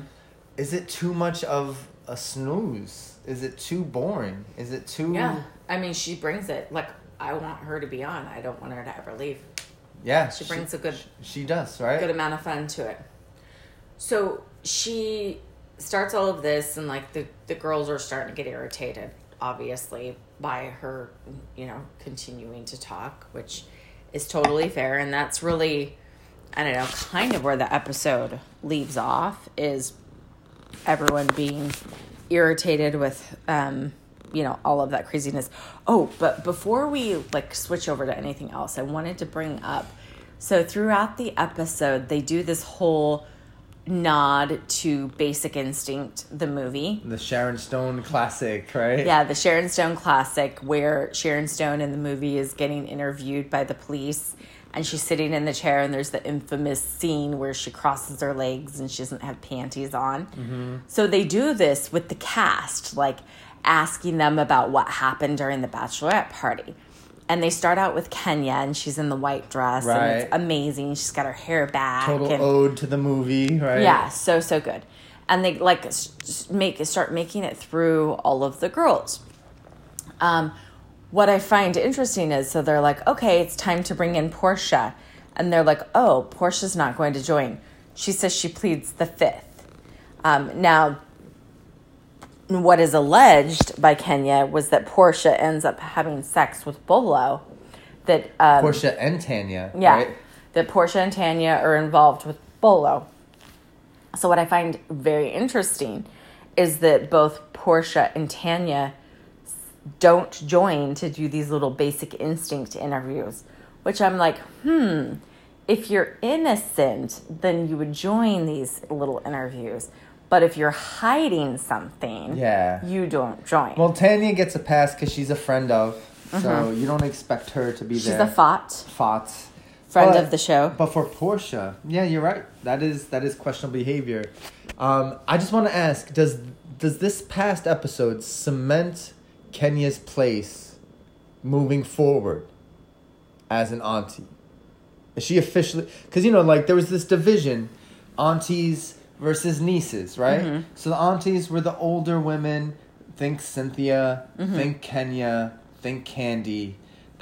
Is it too much of a snooze? Is it too boring? Is it too Yeah, I mean, she brings it. Like, I want her to be on. I don't want her to ever leave. Yeah, She brings a good, She does, right? good amount of fun to it. So she starts all of this, and like the the girls are starting to get irritated, obviously, by her, you know, continuing to talk, which is totally fair, and that's really, I don't know, kind of where the episode leaves off is everyone being irritated with um, you know all of that craziness. Oh, but before we like switch over to anything else, I wanted to bring up. So throughout the episode, they do this whole nod to Basic Instinct, the movie. The Sharon Stone classic, right? Yeah, the Sharon Stone classic, where Sharon Stone in the movie is getting interviewed by the police and she's sitting in the chair, and there's the infamous scene where she crosses her legs and she doesn't have panties on. Mm-hmm. So they do this with the cast, like asking them about what happened during the bachelorette party. And they start out with Kenya, and she's in the white dress, and it's Right. amazing. She's got her hair back, Total and ode to the movie, right? yeah, so so good. And they like make start making it through all of the girls. Um, what I find interesting is so they're like, okay, it's time to bring in Porsha, and they're like, oh, Porsha's not going to join. She says she pleads the fifth. Um, now, what is alleged by Kenya was that Porsha ends up having sex with Bolo. That um, Porsha and Tanya. yeah, Right? that Porsha and Tanya are involved with Bolo. So what I find very interesting is that both Porsha and Tanya don't join to do these little basic instinct interviews, which I'm like, hmm, if you're innocent, then you would join these little interviews. But if you're hiding something, Yeah. you don't join. Well, Tanya gets a pass because she's a friend of, so you don't expect her to be Mm-hmm. She's a fought Fots. friend But- of the show. But for Porsha, yeah, you're right. That is that is questionable behavior. Um, I just want to ask: Does does this past episode cement Kenya's place moving forward as an auntie? Is she officially? Because you know, like there was this division, aunties versus nieces, right? Mm-hmm. So the aunties were the older women. Think Cynthia. Mm-hmm. Think Kenya. Think Kandi.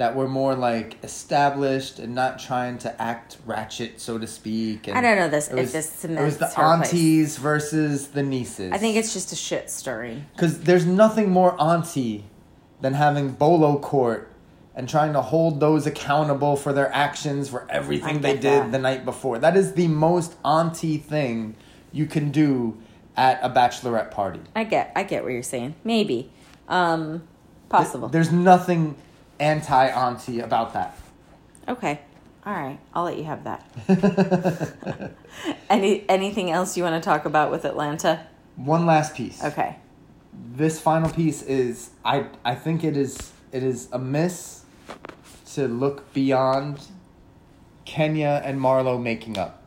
That were more like established and not trying to act ratchet, so to speak. And I don't know this it if was- this It was the her place. aunties versus the nieces. I think it's just a shit stirring. Because there's nothing more auntie than having bolo court and trying to hold those accountable for their actions for everything they did that. the night before. That is the most auntie thing you can do at a bachelorette party. I get I get what you're saying. Maybe. Um possible. There's nothing anti auntie about that. okay. All right. I'll let you have that. Any anything else you want to talk about with Atlanta? One last piece. Okay. this final piece is I I think it is it is a miss to look beyond Kenya and Marlo making up.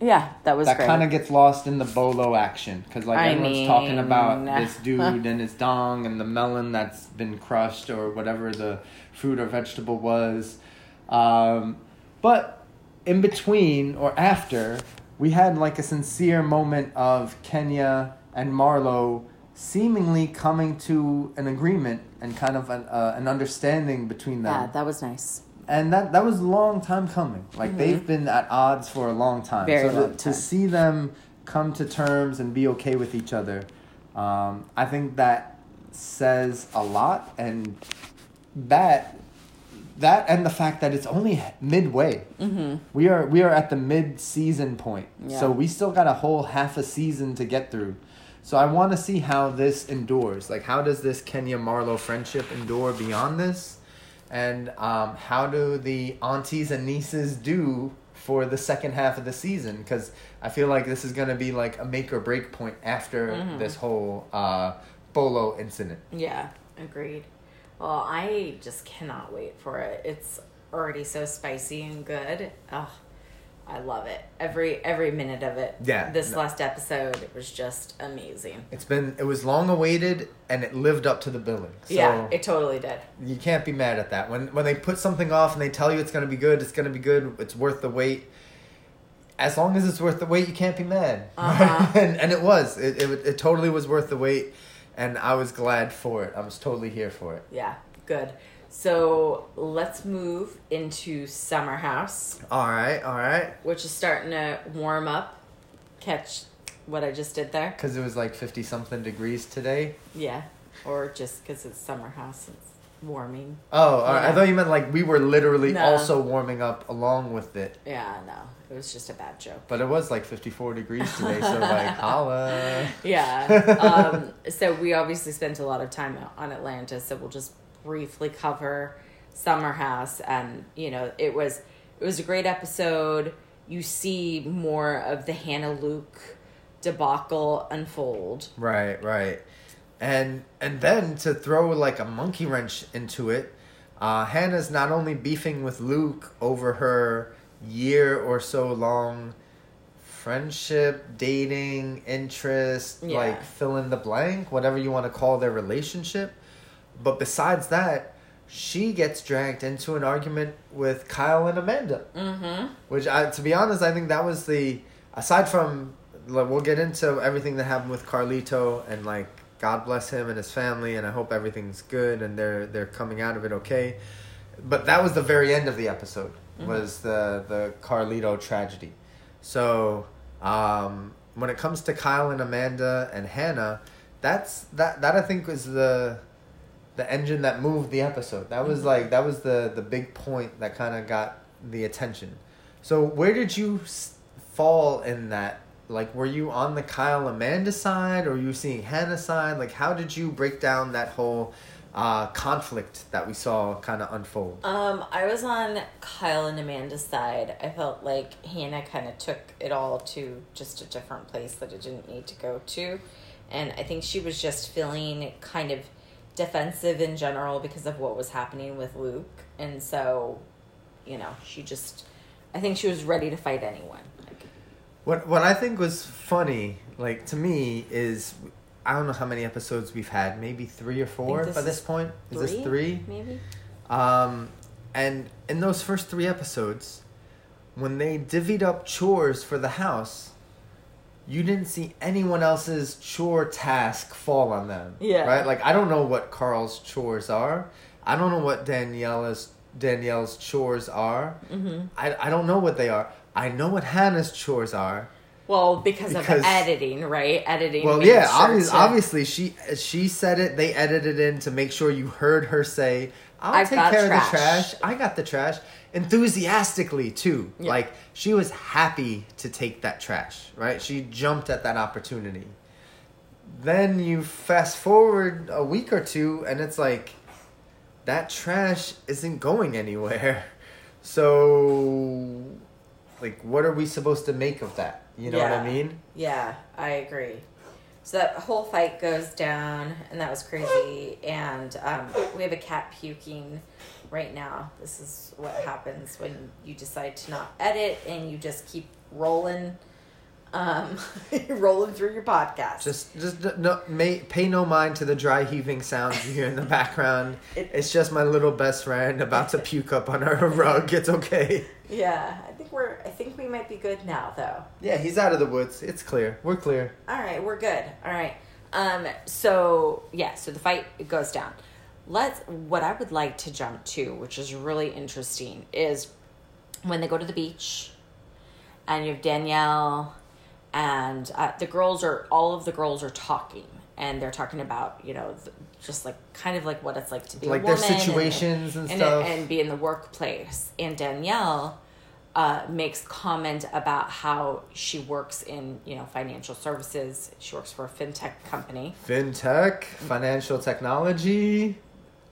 Yeah, that was that kind of gets lost in the bolo action because like I everyone's talking about mean, this dude and his dong and the melon that's been crushed or whatever the fruit or vegetable was um, but in between or after we had like a sincere moment of kenya and marlo seemingly coming to an agreement and kind of an, uh, an understanding between them yeah, that was nice. and that that was a long time coming. Like they've been at odds for a long time. Mm-hmm. Very so to, long to time. see them come to terms and be okay with each other, um, I think that says a lot. And that that and the fact that it's only midway. Mm-hmm. We are we are at the mid season point, Yeah. so we still got a whole half a season to get through. So I want to see how this endures. Like, how does this Kenya Marlo friendship endure beyond this? And um, how do the aunties and nieces do for the second half of the season? Because I feel like this is going to be like a make or break point after Mm-hmm. this whole uh, Bolo incident. Yeah, agreed. Well, I just cannot wait for it. It's already so spicy and good. Oh, I love it. Every every minute of it. Yeah, This no. last episode it was just amazing. It's been it was long awaited and it lived up to the billing. So yeah, it totally did. you can't be mad at that. When when they put something off and they tell you it's going to be good, it's going to be good. It's worth the wait. As long as it's worth the wait, you can't be mad. Uh-huh. and and it was. It, it it totally was worth the wait, and I was glad for it. I was totally here for it. Yeah, good. So let's move into Summer House, All right, all right. which is starting to warm up. Catch what I just did there? Because it was like fifty something degrees today. Yeah, or just because it's Summer House. It's warming. Oh, right. I thought you meant like we were literally No. also warming up along with it. Yeah, no, it was just a bad joke. But it was like 54 degrees today, so like, holla. Yeah. Um, so we obviously spent a lot of time on Atlanta, so we'll just briefly cover Summer House. And you know, it was it was a great episode. You see more of the Hannah Luke debacle unfold. Right, right. And and then to throw like a monkey wrench into it, uh, Hannah's not only beefing with Luke over her year or so long friendship, dating, interest, Yeah. like fill in the blank, whatever you want to call their relationship. But besides that, she gets dragged into an argument with Kyle and Amanda. Mm-hmm. Which, I, to be honest, I think that was the aside from like, we'll get into everything that happened with Carlito and like God bless him and his family, and I hope everything's good and they're they're coming out of it okay. But that was the very end of the episode was the the Carlito tragedy. So um, when it comes to Kyle and Amanda and Hannah, that's that that I think was the the engine that moved the episode. That was like that was the the big point that kind of got the attention. So where did you fall in that? Like, were you on the Kyle Amanda side, or were you seeing Hannah side? Like, how did you break down that whole uh, conflict that we saw kind of unfold? Um, I was on Kyle and Amanda's side. I felt like Hannah kind of took it all to just a different place that it didn't need to go to. And I think she was just feeling kind of defensive in general because of what was happening with Luke. And so, you know, she just, I think she was ready to fight anyone. What what I think was funny, like to me, is I don't know how many episodes we've had, maybe three or four this by this point. Is this three, three? Maybe? Um, and in those first three episodes, when they divvied up chores for the house, you didn't see anyone else's chore task fall on them. Yeah. Right? Like I don't know what Carl's chores are. I don't know what Daniela's Danielle's chores are. Mm-hmm. I I don't know what they are. I know what Hannah's chores are. Well, because, Because- of editing, right? Editing. Well, yeah, sure obviously, to- obviously she she said it. They edited in to make sure you heard her say, "I'll I've take care trash." of the trash. I got the trash." Enthusiastically too, Yeah. like she was happy to take that trash. Right? She jumped at that opportunity. Then you fast forward a week or two, and it's like that trash isn't going anywhere. So, like, what are we supposed to make of that? You know what I mean? Yeah, I agree. So that whole fight goes down, and that was crazy. And um, we have a cat puking right now. This is what happens when you decide to not edit and you just keep rolling, um, rolling through your podcast. Just, just no, may, pay no mind to the dry heaving sounds you hear in the background. It- it's just my little best friend about to puke up on our rug. It's okay. yeah, think we're. I think we might be good now, though. Yeah, he's out of the woods. It's clear. We're clear. All right, we're good. All right. Um. So yeah. So the fight goes down. Let's. What I would like to jump to, which is really interesting, is when they go to the beach, and you have Danielle, and uh, the girls are all of the girls are talking, and they're talking about you know just like kind of like what it's like to be Like a their woman and- situations and, and, stuff. and be in the workplace. And Danielle uh, makes comment about how she works in you know financial services. She works for a fintech company. Fintech, financial technology.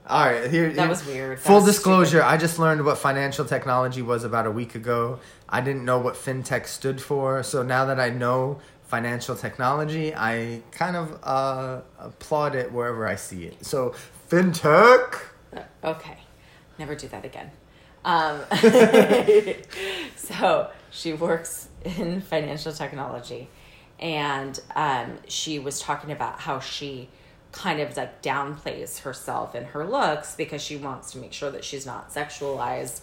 All right, here. That here- was weird. Full was disclosure: I just learned what financial technology was about a week ago. I didn't know what fintech stood for, so now that I know financial technology, I kind of uh, applaud it wherever I see it. So, fintech. Uh, okay, never do that again. Um, so she works in financial technology, and um, she was talking about how she kind of like downplays herself and her looks because she wants to make sure that she's not sexualized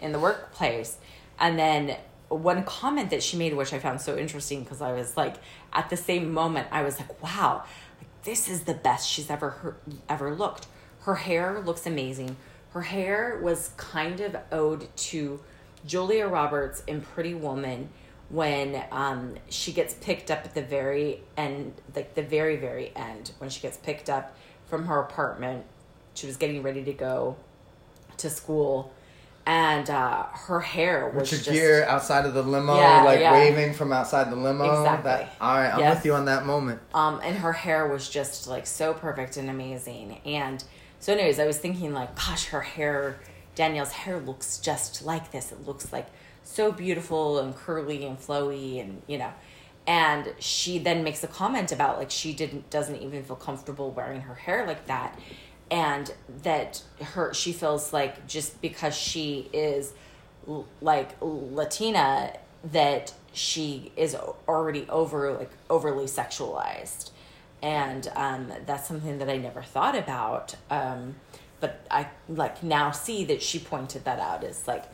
in the workplace. And then one comment that she made, which I found so interesting, because I was like, at the same moment, I was like, wow, like, this is the best she's ever ever looked. Her hair looks amazing. Her hair was kind of owed to Julia Roberts in Pretty Woman when um, she gets picked up at the very end, like the very, very end, when she gets picked up from her apartment she was getting ready to go to school, and uh, her hair was Richard just Gere outside of the limo, Yeah, like yeah. waving from outside the limo. Exactly. That, all right, I'm Yes. with you on that moment. um, and her hair was just like so perfect and amazing. And so, anyways, I was thinking like, gosh, her hair, Danielle's hair looks just like this. It looks like so beautiful and curly and flowy, and you know. And she then makes a comment about like she didn't doesn't even feel comfortable wearing her hair like that, and that her she feels like just because she is l- like Latina that she is already over like overly sexualized and um, that's something that I never thought about um, but I like now see that she pointed that out as like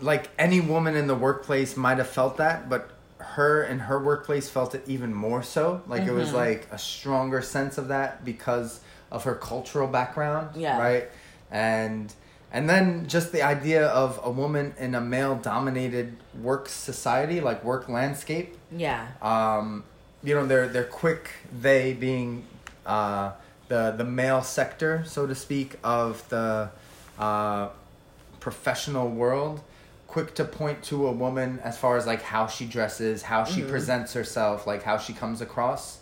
Like any woman in the workplace might have felt that, but her in her workplace felt it even more so. Like it Mm-hmm. was like a stronger sense of that because of her cultural background. Yeah. Right. And and then just the idea of a woman in a male dominated work society, like work landscape. yeah um, you know they're they're quick they being uh, the the male sector so to speak of the uh, professional world quick to point to a woman as far as like how she dresses how she presents herself like how she comes across.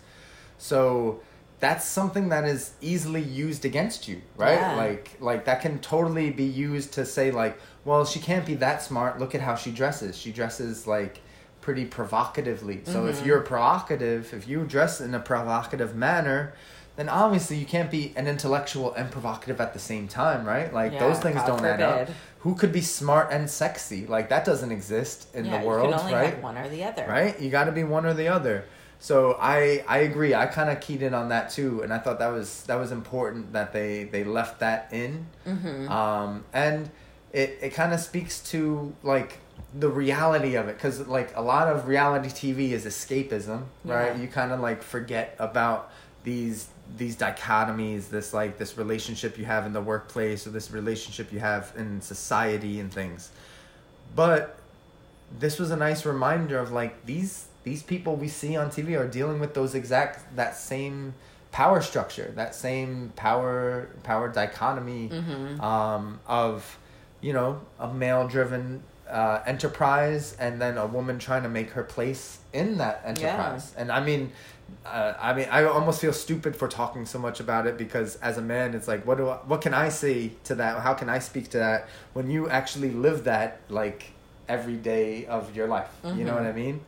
So that's something that is easily used against you right? Yeah. like like that can totally be used to say like well she can't be that smart. Look at how she dresses. She dresses like pretty provocatively. So if you're provocative if you dress in a provocative manner then obviously you can't be an intellectual and provocative at the same time right? Like Yeah, those things God don't add up. who could be smart and sexy? Like that doesn't exist in yeah the world you can only right? one or the other. Right? You got to be one or the other. So i i agree. I kind of keyed in on that too and i thought that was that was important that they they left that in. Mm-hmm. um and it it kind of speaks to like the reality of it because like a lot of reality tv is escapism right Yeah. you kind of like forget about these these dichotomies this like this relationship you have in the workplace or this relationship you have in society and things but this was a nice reminder of like these these people we see on TV are dealing with those exact that same power structure, that same power power dichotomy Mm-hmm. um, of you know a male driven uh, enterprise and then a woman trying to make her place in that enterprise. And I mean. Uh, I mean, I almost feel stupid for talking so much about it because as a man, it's like, what do I, what can I say to that? How can I speak to that when you actually live that like every day of your life? You know what I mean?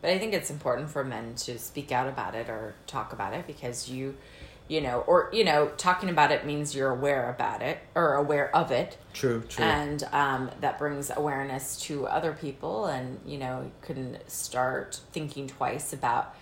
But I think it's important for men to speak out about it or talk about it because you, you know, or, you know, talking about it means you're aware about it or aware of it. True, true. And um, that brings awareness to other people, and, you know, you can start thinking twice about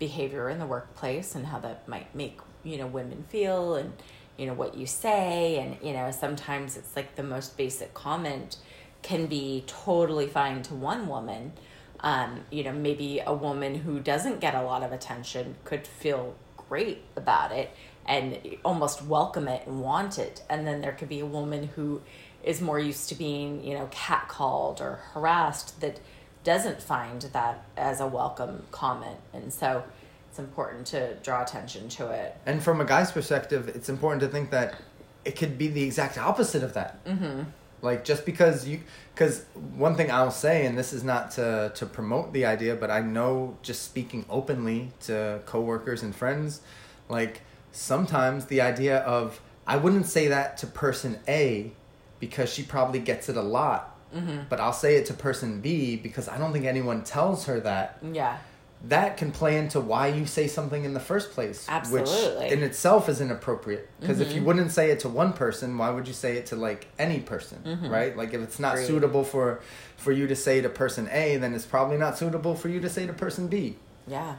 behavior in the workplace and how that might make, you know, women feel and, you know, what you say. And, you know, sometimes it's like the most basic comment can be totally fine to one woman um, you know, maybe a woman who doesn't get a lot of attention could feel great about it and almost welcome it and want it. And then there could be a woman who is more used to being, you know, catcalled or harassed that doesn't find that as a welcome comment. And so it's important to draw attention to it. and from a guy's perspective, it's important to think that it could be the exact opposite of that. Mm-hmm. Like just because you, because one thing I'll say, and this is not to to promote the idea, but I know just speaking openly to coworkers and friends, like sometimes the idea of I wouldn't say that to person A because she probably gets it a lot. Mm-hmm. But I'll say it to person B because I don't think anyone tells her that. Yeah. That can play into why you say something in the first place. Absolutely. Mm-hmm. Which in itself is inappropriate. Because if you wouldn't say it to one person, why would you say it to like any person? Right? Like if it's not Agreed. suitable for for you to say to person A, then it's probably not suitable for you to say to person B. Yeah,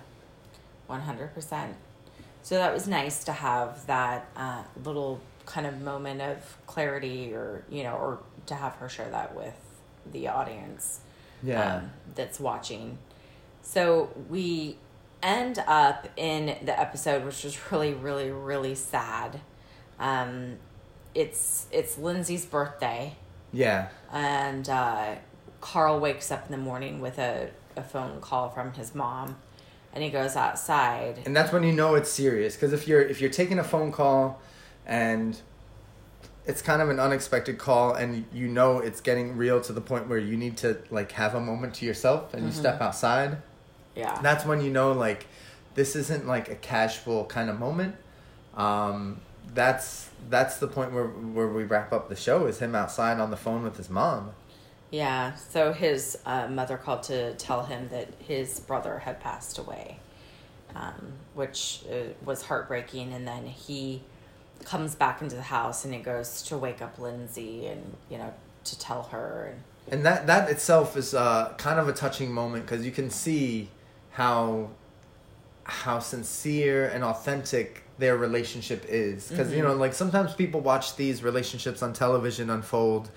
100%. So that was nice to have that uh, little kind of moment of clarity or, you know, or to have her share that with the audience Yeah. um, that's watching. So we end up in the episode, which was really, really, really sad. Um, it's it's Lindsay's birthday, yeah. and uh, Carl wakes up in the morning with a, a phone call from his mom, and he goes outside. And that's when you know it's serious. Because if you're if you're taking a phone call and it's kind of an unexpected call and you know it's getting real to the point where you need to like have a moment to yourself and you step outside Yeah. that's when you know like this isn't like a casual kind of moment um that's that's the point where where we wrap up the show is him outside on the phone with his mom Yeah, so his uh, mother called to tell him that his brother had passed away, um, which uh, was heartbreaking. And then he comes back into the house and he goes to wake up Lindsay and, you know, to tell her. And and that that itself is uh, kind of a touching moment because you can see how how sincere and authentic their relationship is. Because you know like sometimes people watch these relationships on television unfold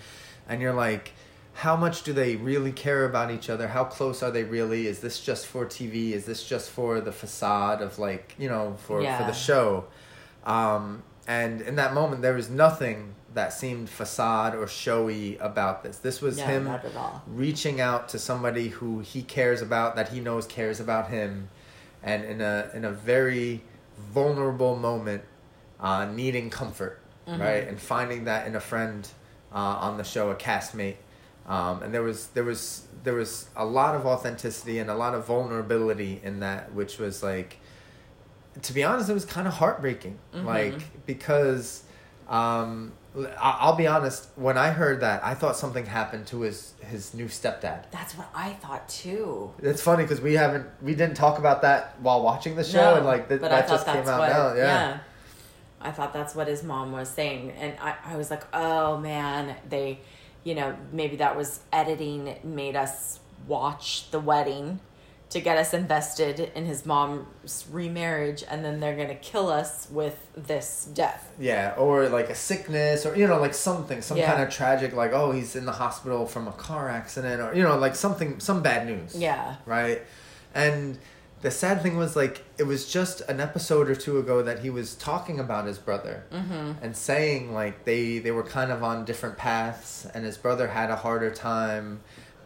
and you're like how much do they really care about each other? How close are they really? Is this just for tv is this just for the facade of like you know for for the show? Um and in that moment there was nothing that seemed facade or showy about this. This was No, him not at all. reaching out to somebody who he cares about that he knows cares about him and in a in a very vulnerable moment uh, needing comfort right? And finding that in a friend uh, on the show a castmate. Um, and there was there was there was a lot of authenticity and a lot of vulnerability in that which was like to be honest it was kind of heartbreaking like because um, I'll be honest when I heard that I thought something happened to his his new stepdad that's what I thought too. it's funny because we haven't we didn't talk about that while watching the show No, and like th- that just came out what, now yeah. I thought that's what his mom was saying. And I, I was like, oh man, they, you know, maybe that was editing made us watch the wedding to get us invested in his mom's remarriage. And then they're going to kill us with this death. Yeah, or like a sickness, or you know, like something, some Yeah. kind of tragic, like oh, he's in the hospital from a car accident, or you know, like something, some bad news. Yeah. right. And the sad thing was like it was just an episode or two ago that he was talking about his brother Mm-hmm. and saying like they they were kind of on different paths, and his brother had a harder time,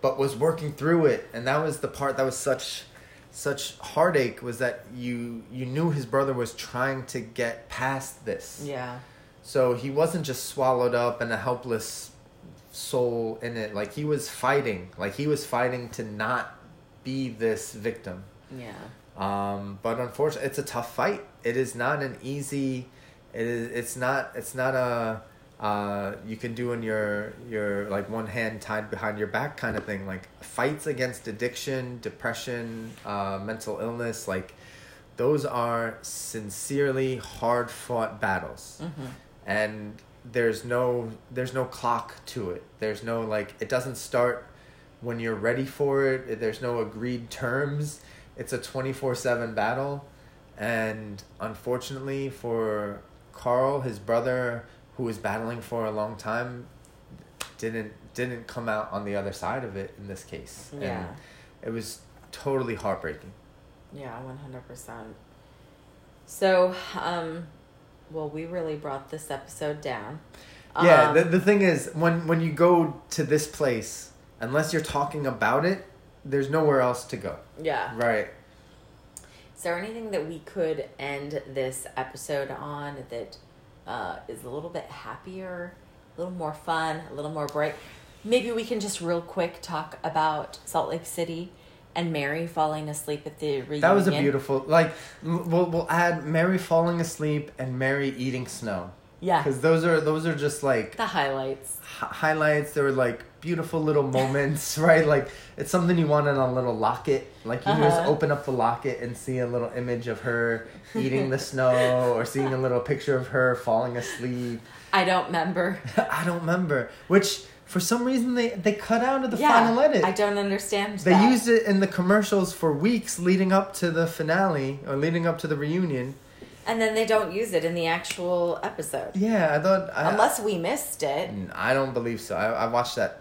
but was working through it, and that was the part that was such such heartache was that you you knew his brother was trying to get past this Yeah. so he wasn't just swallowed up and a helpless soul in it. Like he was fighting. Like he was fighting to not be this victim. Yeah. Um, but unfortunately, it's a tough fight. It is not an easy. It is. It's not. It's not a. Uh, you can do in your your like one hand tied behind your back kind of thing. Like fights against addiction, depression, uh, mental illness. Like those are sincerely hard fought battles, and there's no there's no clock to it. There's no like it doesn't start when you're ready for it. There's no agreed terms. It's a 24/7 battle and unfortunately for Carl, his brother who was battling for a long time didn't didn't come out on the other side of it in this case. Yeah. And it was totally heartbreaking. Yeah, one hundred percent. So, um, well, we really brought this episode down. Yeah, Um, the, the thing is, when when you go to this place, unless you're talking about it, there's nowhere else to go. yeah. Right. Is there anything that we could end this episode on that uh, is a little bit happier, a little more fun, a little more bright? Maybe we can just real quick talk about Salt Lake City and Mary falling asleep at the reunion. That was a beautiful. Like, we'll we'll add Mary falling asleep and Mary eating snow. Yeah. Because those are those are just like the highlights. hi- highlights. They were like beautiful little moments, right? Like it's something you want in a little locket. Like you just Uh-huh. open up the locket and see a little image of her eating the snow, or seeing a little picture of her falling asleep. I don't remember. I don't remember. Which for some reason they they cut out of the yeah, final edit. I don't understand. They that. used it in the commercials for weeks leading up to the finale or leading up to the reunion. And then they don't use it in the actual episode, Yeah, I thought. I, unless we missed it. I don't believe so. I, I watched that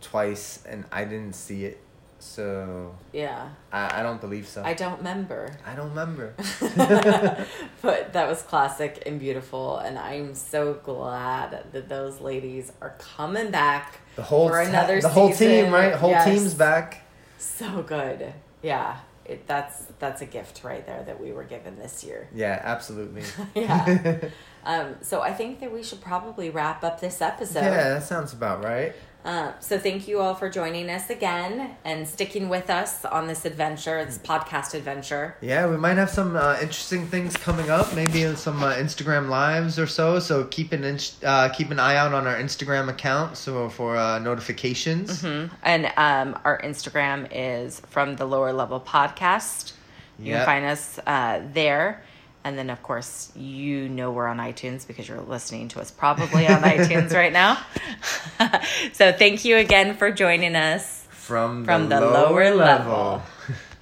twice and I didn't see it, so Yeah, I, I don't believe so. I don't remember. I don't remember. but that was classic and beautiful, and I'm so glad that those ladies are coming back The whole for another the whole team, right? Whole Yes. team's back. So good, yeah. It, that's that's a gift right there that we were given this year. Yeah, absolutely. Yeah. Um, so I think that we should probably wrap up this episode. Yeah, that sounds about right. Uh, so thank you all for joining us again and sticking with us on this adventure, this podcast adventure. Yeah, we might have some uh, interesting things coming up. Maybe some uh, Instagram lives or so. So keep an in- uh, keep an eye out on our Instagram account so for uh, notifications. Mm-hmm. And um, our Instagram is from the lower level podcast. You Yep. can find us uh, there. And then, of course, you know we're on iTunes because you're listening to us probably on iTunes right now. so, thank you again for joining us From, from the lower level.